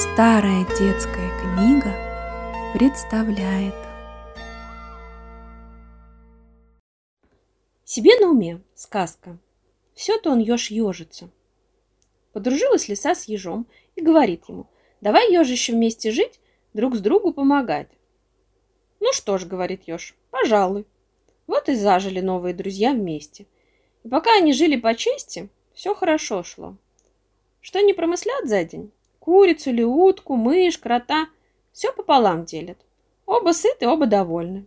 Старая детская книга представляет Себе на уме сказка. Все-то он еж ежится. Подружилась лиса с ежом и говорит ему, давай ежище вместе жить, друг с другу помогать. Ну что ж, говорит еж, пожалуй. Вот и зажили новые друзья вместе. И пока они жили по чести, все хорошо шло. Что не промыслят за день? Курицу или утку, мышь, крота. Все пополам делят. Оба сыты, оба довольны.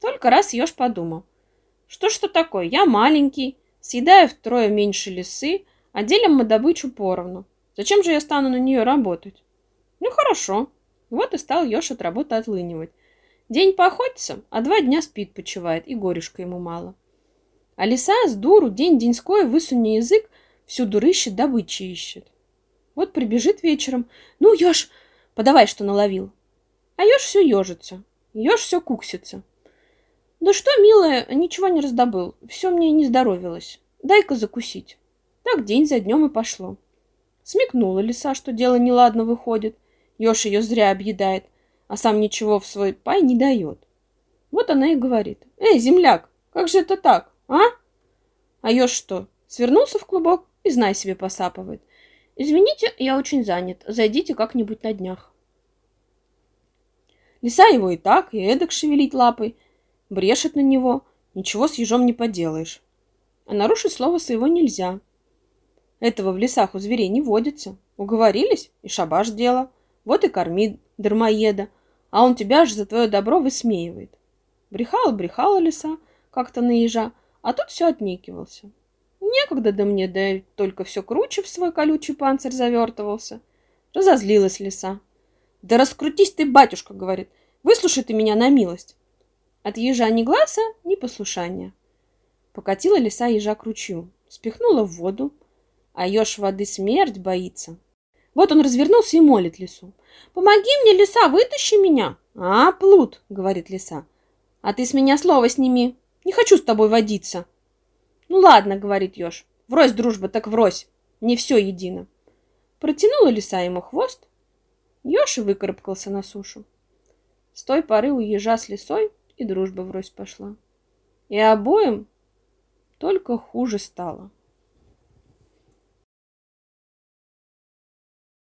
Только раз еж подумал. Что что такое? Я маленький, съедаю втрое меньше лисы, а делим мы добычу поровну. Зачем же я стану на нее работать? Ну хорошо. Вот и стал еж от работы отлынивать. День поохотится, а два дня спит, почивает, и горюшка ему мало. А лиса с дуру день-деньской, высуни язык, всюду рыщет, добычи ищет. Вот прибежит вечером. Ну, еж, подавай, что наловил. А еж все ежится. Еж все куксится. Да что, милая, ничего не раздобыл. Все мне не здоровилось. Дай-ка закусить. Так день за днем и пошло. Смекнула лиса, что дело неладно выходит. Еж ее зря объедает, а сам ничего в свой пай не дает. Вот она и говорит. Эй, земляк, как же это так, а? А еж что, свернулся в клубок и знай себе посапывает. «Извините, я очень занят. Зайдите как-нибудь на днях». Лиса его и так, и эдак шевелить лапой. Брешет на него. Ничего с ежом не поделаешь. А нарушить слово своего нельзя. Этого в лесах у зверей не водится. Уговорились, и шабаш дело. Вот и корми дармоеда. А он тебя же за твое добро высмеивает. Брехала, брехала лиса как-то на ежа, а тут все отнекивался. Некогда да мне, да только все круче в свой колючий панцирь завертывался. Разозлилась лиса. Да раскрутись ты, батюшка, говорит, выслушай ты меня на милость. От ежа ни глаза, ни послушания. Покатила лиса ежа к ручью, спихнула в воду, а еж воды смерть боится. Вот он развернулся и молит лису. «Помоги мне, лиса, вытащи меня!» «А, плут!» — говорит лиса. «А ты с меня слово сними! Не хочу с тобой водиться!» «Ну ладно», — говорит еж, — «врозь, дружба, так врозь, не все едино». Протянула лиса ему хвост, еж и выкарабкался на сушу. С той поры у ежа с лисой и дружба врозь пошла. И обоим только хуже стало.